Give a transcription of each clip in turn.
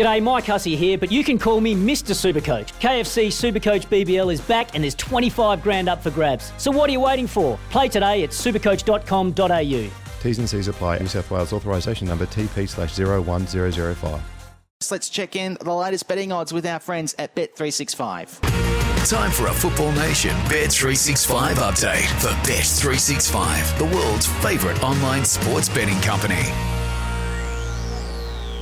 G'day, Mike Hussey here, but you can call me Mr. Supercoach. KFC Supercoach BBL is back and there's 25 grand up for grabs. So what are you waiting for? Play today at supercoach.com.au. T's and C's apply. New South Wales authorisation number TP slash 01005. Let's check in the latest betting odds with our friends at Bet365. Time for a Football Nation Bet365 update for Bet365, the world's favourite online sports betting company.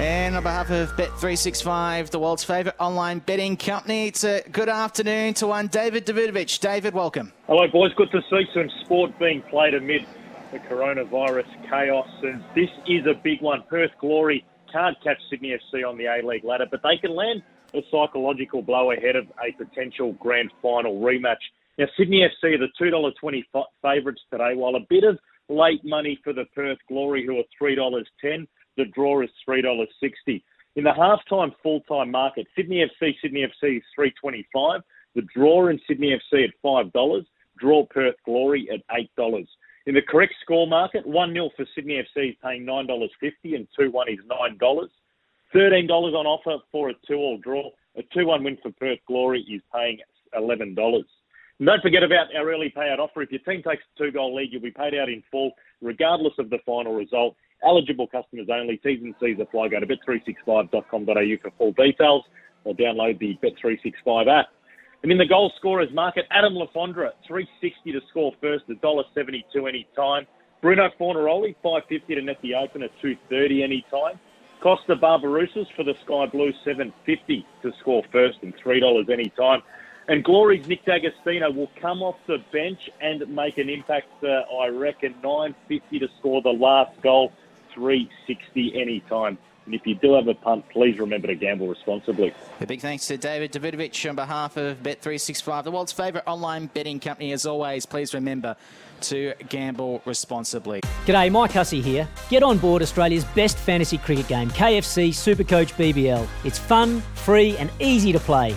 And on behalf of Bet365, the world's favourite online betting company, it's a good afternoon to one David Davutovic. David, welcome. Hello, boys. Good to see some sport being played amid the coronavirus chaos. And this is a big one. Perth Glory can't catch Sydney FC on the A League ladder, but they can land a psychological blow ahead of a potential grand final rematch. Now, Sydney FC are the $2.20 favourites today, while a bit of late money for the Perth Glory, who are $3.10. The draw is $3.60. In the halftime full-time market, Sydney FC, Sydney FC is 325. The draw in Sydney FC at $5. Draw Perth Glory at $8. In the correct score market, 1 0 for Sydney FC is paying $9.50 and 2 1 is $9. $13 on offer for a 2 all draw. A 2 1 win for Perth Glory is paying $11. And don't forget about our early payout offer. If your team takes a two goal lead, you'll be paid out in full, regardless of the final result. Eligible customers only. T's and C's apply. Go to bet365.com.au for full details or download the Bet365 app. And in the goal scorers market, Adam Le Fondre, 360 to score first, $1.72 any time. Bruno Fornaroli, 550 to net the opener, at 230 any time. Kosta Barbarouses for the Sky Blue, 750 to score first and $3 any time. And Glory's Nick D'Agostino will come off the bench and make an impact, uh, I reckon, 950 to score the last goal, 360 anytime. And if you do have a punt, please remember to gamble responsibly. A big thanks to David Davutovic on behalf of Bet365, the world's favourite online betting company. As always, please remember to gamble responsibly. G'day, Mike Hussey here. Get on board Australia's best fantasy cricket game, KFC Supercoach BBL. It's fun, free, and easy to play.